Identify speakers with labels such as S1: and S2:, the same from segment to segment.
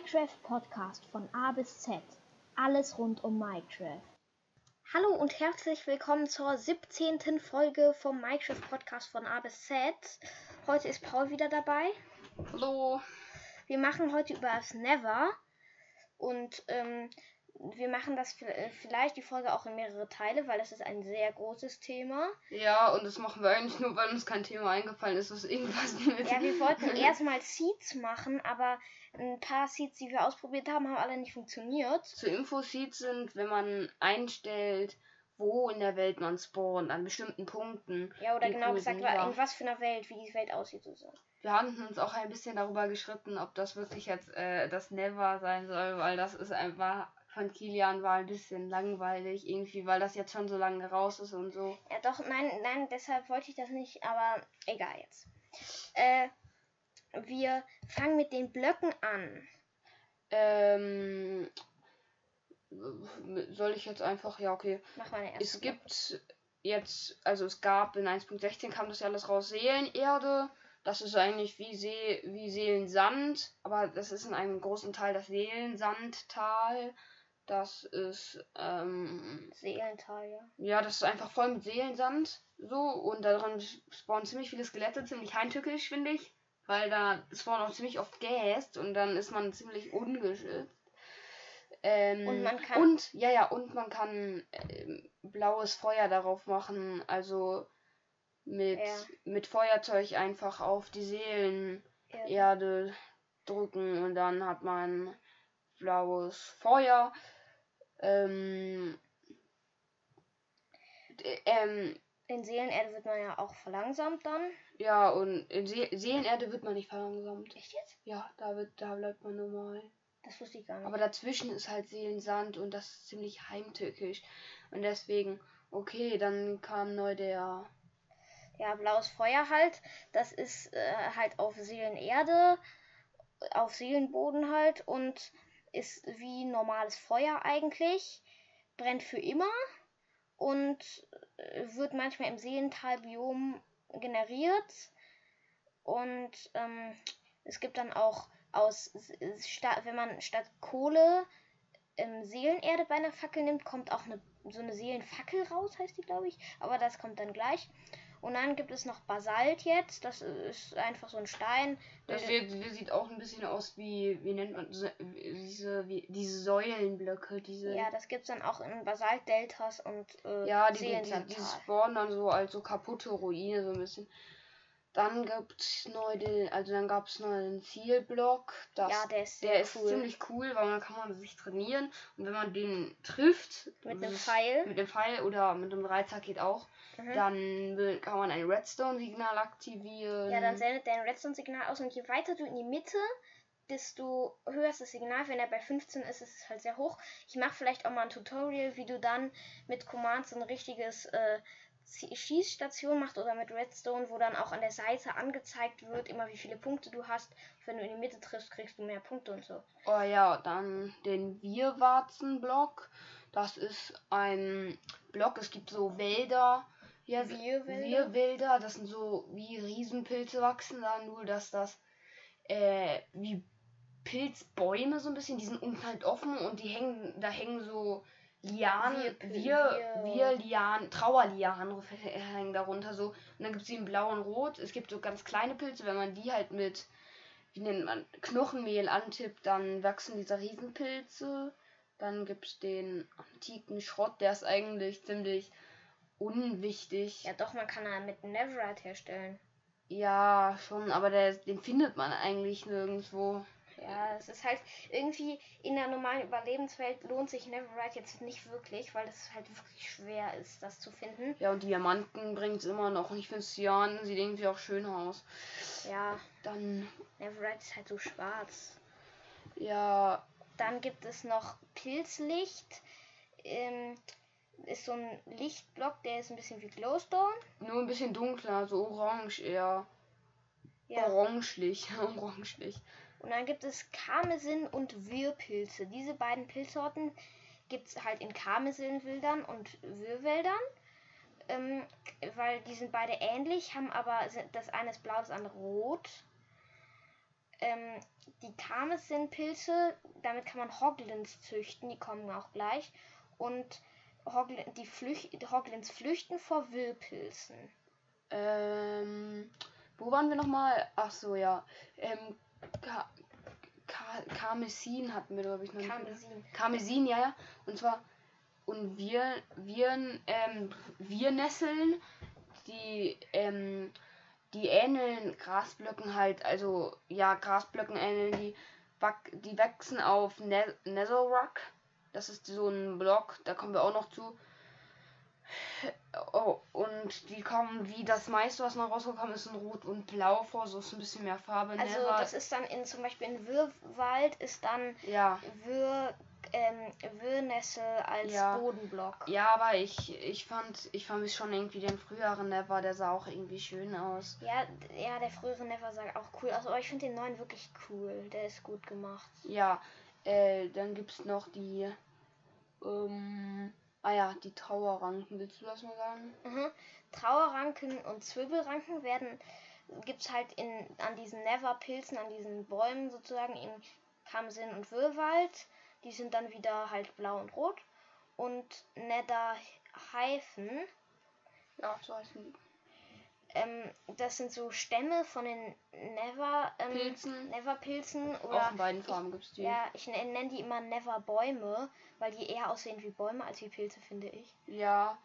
S1: Minecraft Podcast von A bis Z. Alles rund um Minecraft. Hallo und herzlich willkommen zur 17. Folge vom Minecraft Podcast von A bis Z. Heute ist Paul wieder dabei.
S2: Hallo.
S1: Wir machen heute über das Never und ähm, wir machen das äh, vielleicht die Folge auch in mehrere Teile, weil das ist ein sehr großes Thema.
S2: Ja, und das machen wir eigentlich nur, weil uns kein Thema eingefallen ist, was irgendwas mit.
S1: Ja, wir wollten erstmal Seeds machen, aber ein paar Seeds, die wir ausprobiert haben, haben alle nicht funktioniert.
S2: Zu Info Seeds sind, wenn man einstellt, wo in der Welt man spawnt, an bestimmten Punkten.
S1: Ja, oder genau gesagt, ja. in was für einer Welt, wie die Welt aussieht und so.
S2: Wir hatten uns auch ein bisschen darüber geschritten, ob das wirklich jetzt äh, das Never sein soll, weil das ist einfach von Kilian war ein bisschen langweilig irgendwie, weil das jetzt schon so lange raus ist und so.
S1: Ja, doch, nein, nein, deshalb wollte ich das nicht, aber egal jetzt. Äh, wir fangen mit den Blöcken an.
S2: Ähm, soll ich jetzt einfach, ja, okay.
S1: Mach mal
S2: Es Block. gibt jetzt, also es gab in 1.16 kam das ja alles raus, Seelenerde. Das ist eigentlich wie, See, wie Seelensand, aber das ist in einem großen Teil das Seelensandtal. Das ist ähm,
S1: Seelental, ja.
S2: Ja, das ist einfach voll mit Seelensand. So, und darin spawnen ziemlich viele Skelette, ziemlich heimtückisch, finde ich. Weil da spawnen auch ziemlich oft Gäst und dann ist man ziemlich ungeschützt. Ähm, und man kann. Und, ja, ja, und man kann äh, blaues Feuer darauf machen. Also mit, ja. mit Feuerzeug einfach auf die Seelenerde ja. drücken und dann hat man blaues Feuer. Ähm,
S1: ähm, in Seelenerde wird man ja auch verlangsamt dann.
S2: Ja, und in See Seelenerde wird man nicht verlangsamt.
S1: Echt jetzt?
S2: Ja, da, wird, da bleibt man normal.
S1: Das wusste ich gar nicht.
S2: Aber dazwischen ist halt Seelensand und das ist ziemlich heimtückisch. Und deswegen, okay, dann kam neu der.
S1: Ja, blaues Feuer halt. Das ist äh, halt auf Seelenerde, auf Seelenboden halt und ist wie normales Feuer eigentlich, brennt für immer und äh, wird manchmal im Seelentalbiom generiert. Und ähm, es gibt dann auch aus, wenn man statt Kohle ähm, Seelenerde bei einer Fackel nimmt, kommt auch eine, so eine Seelenfackel raus, heißt die, glaube ich. Aber das kommt dann gleich. Und dann gibt es noch Basalt jetzt. Das ist einfach so ein Stein.
S2: Das sieht, sieht auch ein bisschen aus wie, wie nennt man diese, wie, diese Säulenblöcke. Diese
S1: ja, das gibt es dann auch in Basaltdeltas und
S2: äh, Ja, die, die, die, die spawnen dann so als so kaputte Ruine so ein bisschen. Dann gibt's neu den, also dann gab es neu den Zielblock. Das,
S1: ja, der ist,
S2: der ist cool. ziemlich cool, weil man kann man sich trainieren und wenn man den trifft
S1: mit einem Pfeil,
S2: mit dem Pfeil oder mit dem Dreizack geht auch, mhm. dann kann man ein Redstone-Signal aktivieren.
S1: Ja, dann sendet der ein Redstone-Signal aus und je weiter du in die Mitte desto höher ist das Signal. Wenn er bei 15 ist, ist es halt sehr hoch. Ich mache vielleicht auch mal ein Tutorial, wie du dann mit Commands ein richtiges äh, Schießstation macht oder mit Redstone, wo dann auch an der Seite angezeigt wird, immer wie viele Punkte du hast. Wenn du in die Mitte triffst, kriegst du mehr Punkte und so.
S2: Oh ja, dann den Wirwarzen-Block. Das ist ein Block, es gibt so Wälder. Ja, Wirwälder. Wirwälder, das sind so wie Riesenpilze wachsen da, nur dass das äh, wie Pilzbäume so ein bisschen, die sind unten halt offen und die hängen, da hängen so Lianen, wir, wir, Lianen, Trauerlianen hängen darunter so. Und dann gibt es die in blau und rot. Es gibt so ganz kleine Pilze, wenn man die halt mit, wie nennt man, Knochenmehl antippt, dann wachsen diese Riesenpilze. Dann gibt es den antiken Schrott, der ist eigentlich ziemlich unwichtig.
S1: Ja doch, man kann da mit Neverite herstellen.
S2: Ja, schon, aber der, den findet man eigentlich nirgendwo.
S1: Ja, es ist halt irgendwie in der normalen Überlebenswelt lohnt sich Neverite jetzt nicht wirklich, weil es halt wirklich schwer ist, das zu finden.
S2: Ja, und Diamanten bringt es immer noch. Und ich finde Cyan sieht irgendwie auch schön aus.
S1: Ja. Dann. Neverite ist halt so schwarz.
S2: Ja.
S1: Dann gibt es noch Pilzlicht. Ähm, ist so ein Lichtblock, der ist ein bisschen wie Glowstone.
S2: Nur ein bisschen dunkler, so orange eher. Ja. Orangelich, orangelich.
S1: Und dann gibt es Karmesin und Wirrpilze. Diese beiden Pilzsorten gibt es halt in Karmesinwildern und Wirrwäldern. Ähm, weil die sind beide ähnlich, haben aber das eine ist blau, das andere rot. Ähm, die Kames-Pilze, damit kann man Hoglins züchten, die kommen auch gleich. Und Hoglin, die Flüch Hoglins flüchten vor Willpilzen.
S2: Ähm, wo waren wir nochmal? Ach so, ja. Ähm, Ka Ka Karmesin hatten wir, glaube ich, noch Karmesin. Karmesin, ja, ja. Und zwar, und wir, wir, ähm, wir Nesseln, die, ähm, die ähneln Grasblöcken halt, also, ja, Grasblöcken ähneln die, die wachsen auf ne Netherrock. Das ist so ein Block, da kommen wir auch noch zu. Oh, und die kommen, wie das meiste, was noch rausgekommen ist, in Rot und Blau vor, so ist ein bisschen mehr Farbe.
S1: Also Never. das ist dann in zum Beispiel in Wirrwald ist dann ja. Wirr, ähm, Wirrnessel als ja. Bodenblock.
S2: Ja, aber ich, ich fand, ich fand schon irgendwie den früheren Never, der sah auch irgendwie schön aus.
S1: Ja, ja, der frühere Never sah auch cool aus, aber ich finde den neuen wirklich cool. Der ist gut gemacht.
S2: Ja, äh, dann gibt's noch die, ähm, Ah ja, die Trauerranken. Willst du das mal sagen?
S1: Mhm. Trauerranken und Zwiebelranken werden gibt's halt in an diesen Neverpilzen, an diesen Bäumen sozusagen in Kamsin und Wirrwald. Die sind dann wieder halt blau und rot. Und Netherheifen.
S2: Ja, so heißen die.
S1: Ähm, das sind so Stämme von den Never ähm, Pilzen. Never Pilzen
S2: oder auch in beiden Farben gibt es die.
S1: Ja, ich nenne die immer Never Bäume, weil die eher aussehen wie Bäume als wie Pilze, finde ich.
S2: Ja.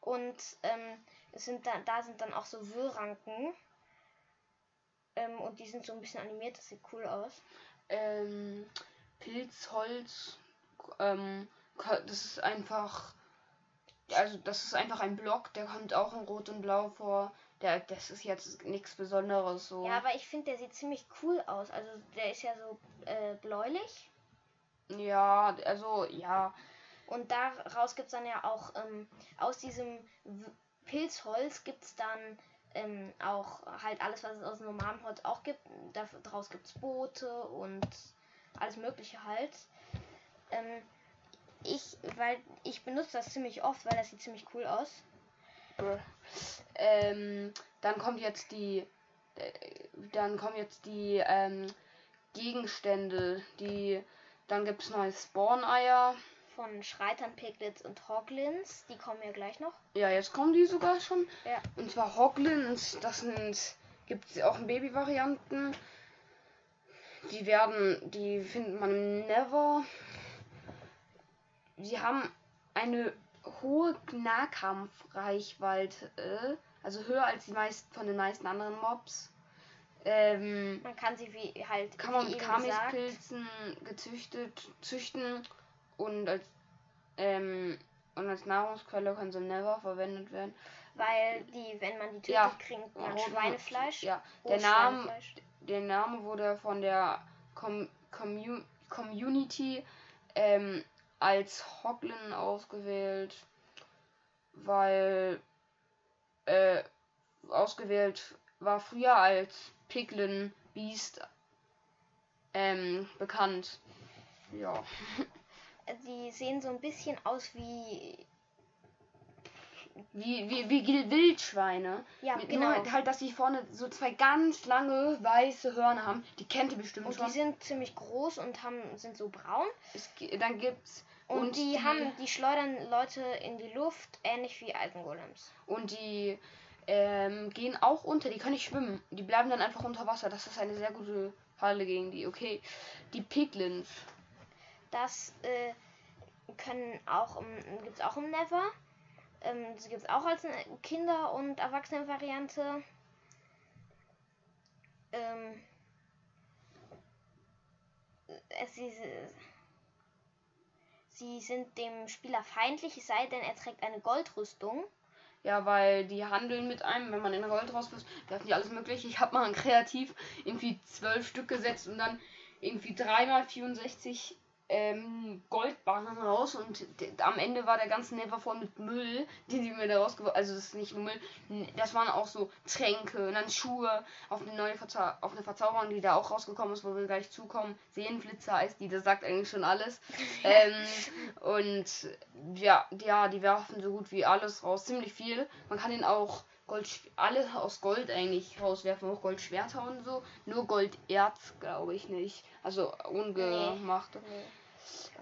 S1: Und ähm, es sind da, da sind dann auch so Wirranken. Ähm, und die sind so ein bisschen animiert, das sieht cool aus.
S2: Ähm, Pilzholz, ähm, das ist einfach also das ist einfach ein Block, der kommt auch in Rot und Blau vor. Der, das ist jetzt nichts Besonderes so.
S1: Ja, aber ich finde, der sieht ziemlich cool aus. Also der ist ja so äh, bläulich.
S2: Ja, also ja.
S1: Und daraus gibt es dann ja auch, ähm, aus diesem Pilzholz gibt es dann ähm, auch halt alles, was es aus normalem Holz auch gibt. Daraus gibt es Boote und alles Mögliche halt. Ähm, ich, weil ich benutze das ziemlich oft, weil das sieht ziemlich cool aus.
S2: Ähm, dann kommt jetzt die, äh, dann kommen jetzt die ähm, Gegenstände, die, dann gibt es neue Spawn-Eier.
S1: Von Schreitern, Piglets und Hoglins, die kommen ja gleich noch.
S2: Ja, jetzt kommen die sogar schon.
S1: Ja.
S2: Und zwar Hoglins, das sind, gibt es auch in Baby-Varianten. Die werden, die findet man im Never sie haben eine hohe Nahkampfreichweite, also höher als die meisten von den meisten anderen Mobs. Ähm,
S1: man kann sie wie halt
S2: kann man mit Kamispilzen gezüchtet züchten und als ähm, und als Nahrungsquelle kann sie never verwendet werden.
S1: Weil die, wenn man die tötet, ja, kriegt man Schweinefleisch.
S2: Ja, der Name, der Name wurde von der Com Commu Community ähm, als Hoglin ausgewählt, weil äh, ausgewählt war früher als Piglin Beast ähm, bekannt. Ja.
S1: Die sehen so ein bisschen aus wie
S2: wie, wie, wie Wildschweine.
S1: Ja, Mit genau.
S2: Nur halt, dass sie vorne so zwei ganz lange weiße Hörner haben. Die kennt ihr bestimmt
S1: und
S2: schon.
S1: Die sind ziemlich groß und haben, sind so braun.
S2: Es, dann gibt's.
S1: Und, und die, die, haben, die schleudern Leute in die Luft, ähnlich wie Algengolems.
S2: Und die ähm, gehen auch unter, die können nicht schwimmen. Die bleiben dann einfach unter Wasser. Das ist eine sehr gute Falle gegen die. Okay. Die Piglins.
S1: Das äh, können auch, gibt es auch im Never. Ähm, das gibt es auch als Kinder- und Erwachsene-Variante. Ähm, es, sie, sie sind dem Spieler feindlich, es sei denn, er trägt eine Goldrüstung.
S2: Ja, weil die handeln mit einem, wenn man in Gold rausfisst, werfen die alles mögliche. Ich habe mal kreativ irgendwie zwölf Stück gesetzt und dann irgendwie dreimal 64 ähm, Goldbarren raus und am Ende war der ganze Never voll mit Müll, den sie mir da rausgeworfen Also das ist nicht nur Müll, das waren auch so Tränke und dann Schuhe auf eine neue Verzau auf eine Verzauberung, die da auch rausgekommen ist, wo wir gleich zukommen. Seelenflitzer heißt die, das sagt eigentlich schon alles. ähm, und ja, ja, die werfen so gut wie alles raus, ziemlich viel. Man kann ihn auch Gold, alle aus Gold eigentlich rauswerfen, auch Goldschwerter und so. Nur Golderz glaube ich nicht. Also ungemacht. Nee.
S1: Nee.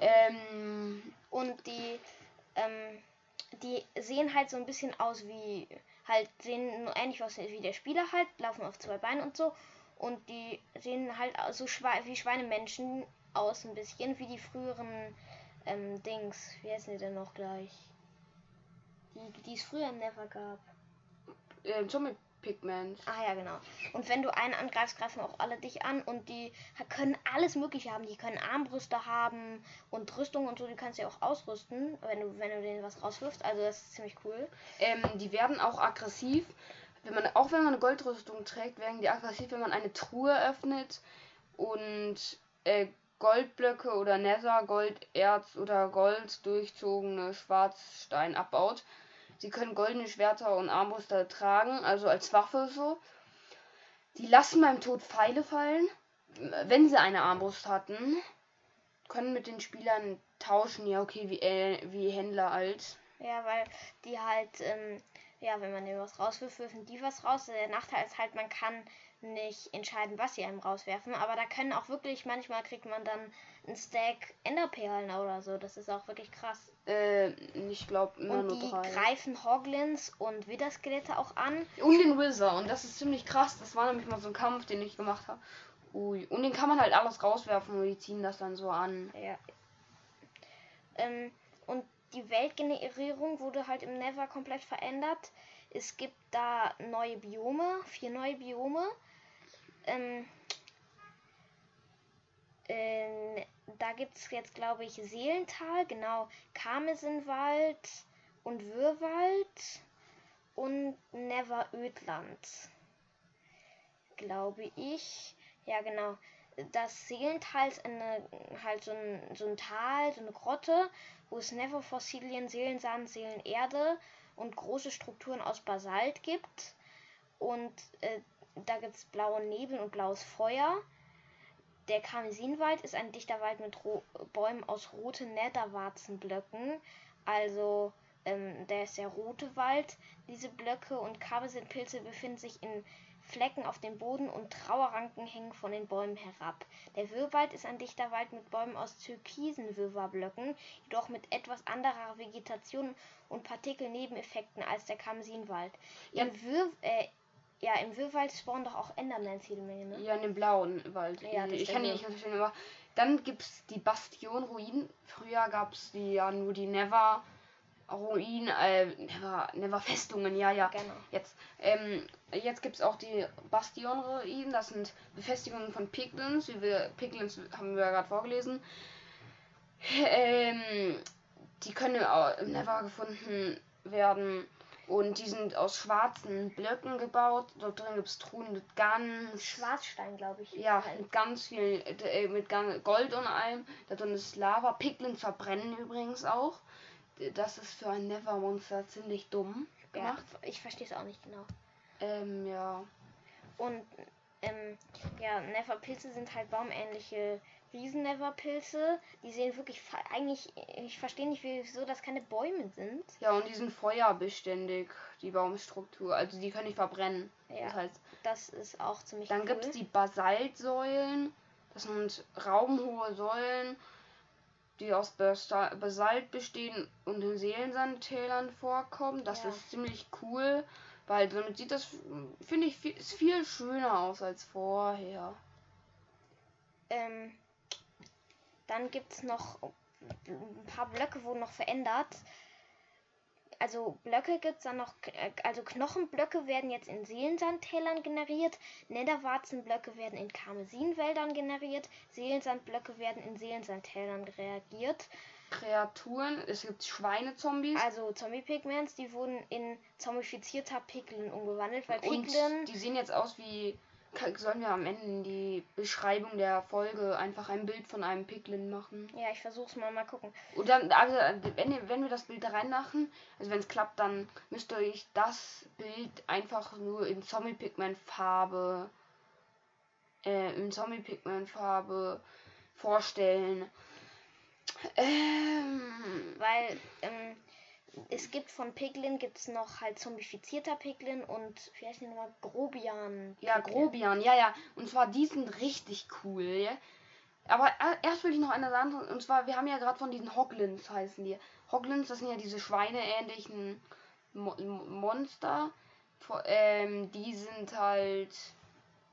S1: Ähm, und die, ähm, die sehen halt so ein bisschen aus wie, halt sehen nur ähnlich aus wie der Spieler halt, laufen auf zwei Beinen und so. Und die sehen halt so Schwe wie Schweinemenschen aus ein bisschen, wie die früheren ähm, Dings. Wie heißen die denn noch gleich? Die, die es früher im Never gab
S2: äh, Zombie Pigment.
S1: Ah ja, genau. Und wenn du einen angreifst, greifen auch alle dich an und die können alles Mögliche haben. Die können Armbrüste haben und Rüstung und so. Die kannst du ja auch ausrüsten, wenn du, wenn du denen was rauswirfst. Also das ist ziemlich cool.
S2: Ähm, die werden auch aggressiv. Wenn man, auch wenn man eine Goldrüstung trägt, werden die aggressiv, wenn man eine Truhe öffnet und äh, Goldblöcke oder Nether, Golderz oder Gold durchzogene Schwarzstein abbaut. Sie können goldene Schwerter und Armbrüste tragen, also als Waffe so. Die lassen beim Tod Pfeile fallen, wenn sie eine Armbrust hatten. Können mit den Spielern tauschen, ja okay, wie, äh, wie Händler alt.
S1: Ja, weil die halt, ähm, ja, wenn man dem was rauswirft, wirfen die was raus. Der Nachteil ist halt, man kann nicht entscheiden, was sie einem rauswerfen. Aber da können auch wirklich, manchmal kriegt man dann ein Stack Enderperlen oder so. Das ist auch wirklich krass.
S2: Äh, ich glaube
S1: immer und nur die drei. greifen Hoglins und Widerskelette auch an.
S2: Und den Wizard. Und das ist ziemlich krass. Das war nämlich mal so ein Kampf, den ich gemacht habe. Ui. Und den kann man halt alles rauswerfen und die ziehen das dann so an.
S1: Ja. Ähm, und die Weltgenerierung wurde halt im Never komplett verändert. Es gibt da neue Biome, vier neue Biome ähm, äh, da gibt es jetzt, glaube ich, Seelental, genau, Karmesinwald und Würwald und Neverödland. Glaube ich. Ja, genau. Das Seelental ist eine, halt so ein, so ein Tal, so eine Grotte, wo es Neverfossilien, Seelensand, Seelenerde und große Strukturen aus Basalt gibt. Und äh, da gibt es blauen Nebel und blaues Feuer. Der Karmesinwald ist ein dichter Wald mit Ro Bäumen aus roten Netherwarzenblöcken. Also ähm, der ist der rote Wald. Diese Blöcke und Karmesinpilze befinden sich in Flecken auf dem Boden und Trauerranken hängen von den Bäumen herab. Der Wirrwald ist ein dichter Wald mit Bäumen aus türkisen Wirrwarblöcken, jedoch mit etwas anderer Vegetation und Partikelnebeneffekten als der Kamsinwald. Ja. Im, Wirr, äh, ja, im Wirrwald spawnen doch auch Endermans jede Menge, ne?
S2: Ja, in dem blauen Wald. Ja, ich kann die nicht verstehen, aber dann gibt es die Bastion-Ruinen. Früher gab es die ja nur die Never. Ruinen, äh, Never, Never Festungen, ja, ja. Genau. Jetzt, ähm, jetzt gibt es auch die Bastion-Ruinen, das sind Befestigungen von Piglins, wie wir, Piglins haben wir gerade vorgelesen. Ähm, die können auch im Never gefunden werden. Und die sind aus schwarzen Blöcken gebaut. Dort drin gibt es Truhen mit ganz.
S1: Schwarzstein, glaube ich.
S2: Ja, mit ganz viel. Äh, mit Gold und allem. Da drin ist Lava. Piglins verbrennen übrigens auch. Das ist für ein Nevermonster ziemlich dumm
S1: gemacht. Ja, ich verstehe es auch nicht genau.
S2: Ähm, ja.
S1: Und, ähm, ja, Neverpilze sind halt baumähnliche Riesen-Neverpilze. Die sehen wirklich eigentlich. Ich verstehe nicht, wieso das keine Bäume sind.
S2: Ja, und die sind feuerbeständig, die Baumstruktur. Also die können nicht verbrennen.
S1: Ja, das, heißt, das ist auch ziemlich
S2: Dann cool. gibt es die Basaltsäulen. Das sind raumhohe Säulen, die aus Basalt bestehen und in Seelensandtälern vorkommen. Das ja. ist ziemlich cool, weil damit sieht das, finde ich, viel, ist viel schöner aus als vorher.
S1: Ähm, dann gibt es noch ein paar Blöcke wurden noch verändert. Also Blöcke gibt es dann noch, also Knochenblöcke werden jetzt in Seelensandtälern generiert, Netherwarzenblöcke werden in Karmesinwäldern generiert, Seelensandblöcke werden in Seelensandtälern reagiert.
S2: Kreaturen, es gibt Schweinezombies.
S1: Also Zombie-Pigments, die wurden in zombifizierter Piglin umgewandelt, weil Piglin...
S2: die sehen jetzt aus wie Sollen wir am Ende in die Beschreibung der Folge einfach ein Bild von einem Piglin machen?
S1: Ja, ich versuch's mal, mal gucken.
S2: Oder also, wenn, wenn wir das Bild da reinmachen, also wenn es klappt, dann müsst ihr euch das Bild einfach nur in Zombie Pigment Farbe äh, in Zombie Pigment Farbe vorstellen.
S1: Ähm, weil ähm, es gibt von Piglin gibt es noch halt zombifizierter Piglin und wie heißt die nochmal? Grobian.
S2: Ja, Grobian, ja, ja. Und zwar die sind richtig cool, ja. Aber erst will ich noch eine sagen, und zwar, wir haben ja gerade von diesen Hoglins heißen die. Hoglins, das sind ja diese schweineähnlichen Mo Monster. Ähm, die sind halt,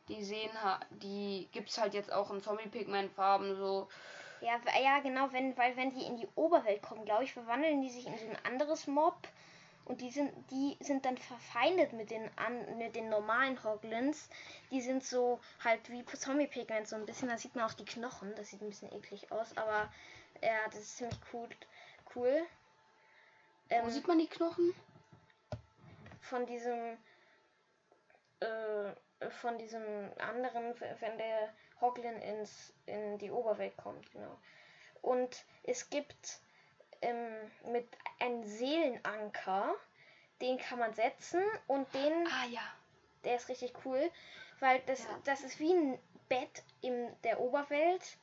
S2: die sehen die gibt's halt jetzt auch in Zombie-Pigment-Farben so.
S1: Ja, ja, genau, wenn, weil wenn die in die Oberwelt kommen, glaube ich, verwandeln die sich in so ein anderes Mob und die sind, die sind dann verfeindet mit den, an, mit den normalen Hoglins. Die sind so halt wie Zombie-Pigment, so ein bisschen, da sieht man auch die Knochen, das sieht ein bisschen eklig aus, aber ja, das ist ziemlich cool. cool.
S2: Ähm, Wo sieht man die Knochen?
S1: Von diesem, äh, von diesem anderen, wenn der Hoglin ins, in die Oberwelt kommt, genau. Und es gibt ähm, mit einem Seelenanker. Den kann man setzen und den.
S2: Ah ja.
S1: Der ist richtig cool, weil das, ja. das ist wie ein Bett in der Oberwelt.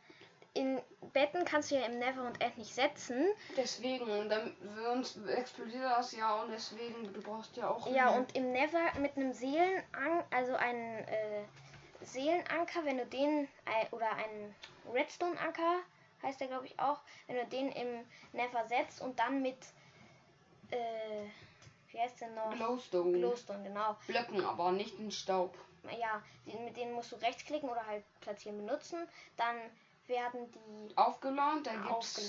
S1: In Betten kannst du ja im Never und End nicht setzen.
S2: Deswegen, dann sonst explodiert das ja und deswegen, du brauchst ja auch.
S1: Ja, und im Never mit einem Seelenanker, also einen äh, Seelenanker, wenn du den, äh, oder einen Redstone-Anker heißt der glaube ich auch, wenn du den im Never setzt und dann mit äh, wie heißt der noch?
S2: Glowstone.
S1: Glowstone, genau.
S2: Blöcken, aber nicht in Staub.
S1: Ja, mit denen musst du rechtsklicken oder halt platzieren benutzen. Dann werden die
S2: aufgeladen. Da gibt's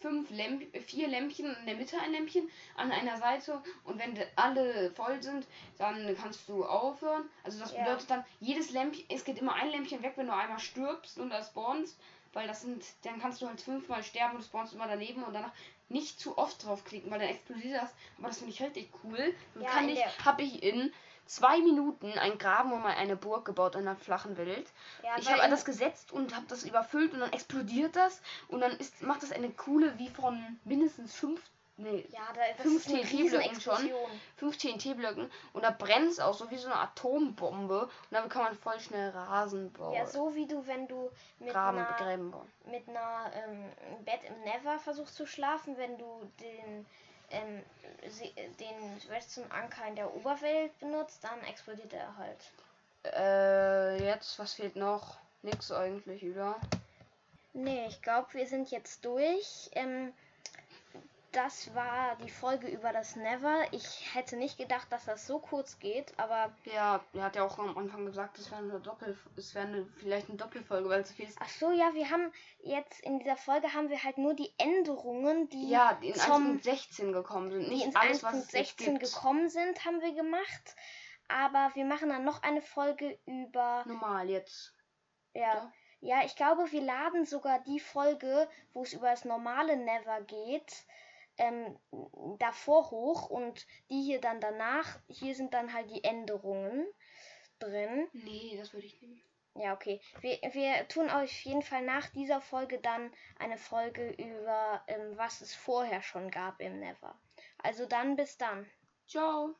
S2: fünf Lämp vier Lämpchen, in der Mitte ein Lämpchen, an einer Seite und wenn alle voll sind, dann kannst du aufhören. Also das bedeutet ja. dann, jedes Lämpchen, es geht immer ein Lämpchen weg, wenn du einmal stirbst und das spawnst weil das sind, dann kannst du halt fünfmal sterben und spawnst immer daneben und danach nicht zu oft draufklicken, weil dann explodiert das. Aber das finde ich richtig cool. Dann ja, kann ich, habe ich in zwei Minuten einen Graben um eine Burg gebaut in einer flachen Welt. Ja, ich habe alles gesetzt und habe das überfüllt und dann explodiert das und dann ist, macht das eine coole wie von mindestens fünf Nee,
S1: ja, da, das 15 TNT-Blöcken schon.
S2: 15 TNT-Blöcken. Und da brennt es auch so wie so eine Atombombe. Und damit kann man voll schnell Rasen bauen.
S1: Ja, so wie du, wenn du mit Graben einer, mit einer ähm, Bett im Never versuchst zu schlafen, wenn du den ähm, den Redstone-Anker in der Oberwelt benutzt, dann explodiert er halt.
S2: Äh, jetzt, was fehlt noch? Nix eigentlich, oder?
S1: Nee, ich glaube, wir sind jetzt durch. Ähm, das war die Folge über das Never. Ich hätte nicht gedacht, dass das so kurz geht, aber.
S2: Ja, er hat ja auch am Anfang gesagt, es wäre eine Doppel, es wäre eine, vielleicht eine Doppelfolge, weil so viel ist.
S1: Ach so, ja, wir haben jetzt in dieser Folge haben wir halt nur die Änderungen, die
S2: ja, die in 1.16 gekommen sind,
S1: nicht die in alles, 1.16 gekommen sind, haben wir gemacht. Aber wir machen dann noch eine Folge über.
S2: Normal jetzt.
S1: Ja. Oder? Ja, ich glaube, wir laden sogar die Folge, wo es über das normale Never geht, ähm, davor hoch und die hier dann danach. Hier sind dann halt die Änderungen drin.
S2: Nee, das würde ich nehmen.
S1: Ja, okay. Wir, wir tun auf jeden Fall nach dieser Folge dann eine Folge über, ähm, was es vorher schon gab im Never. Also dann bis dann.
S2: Ciao.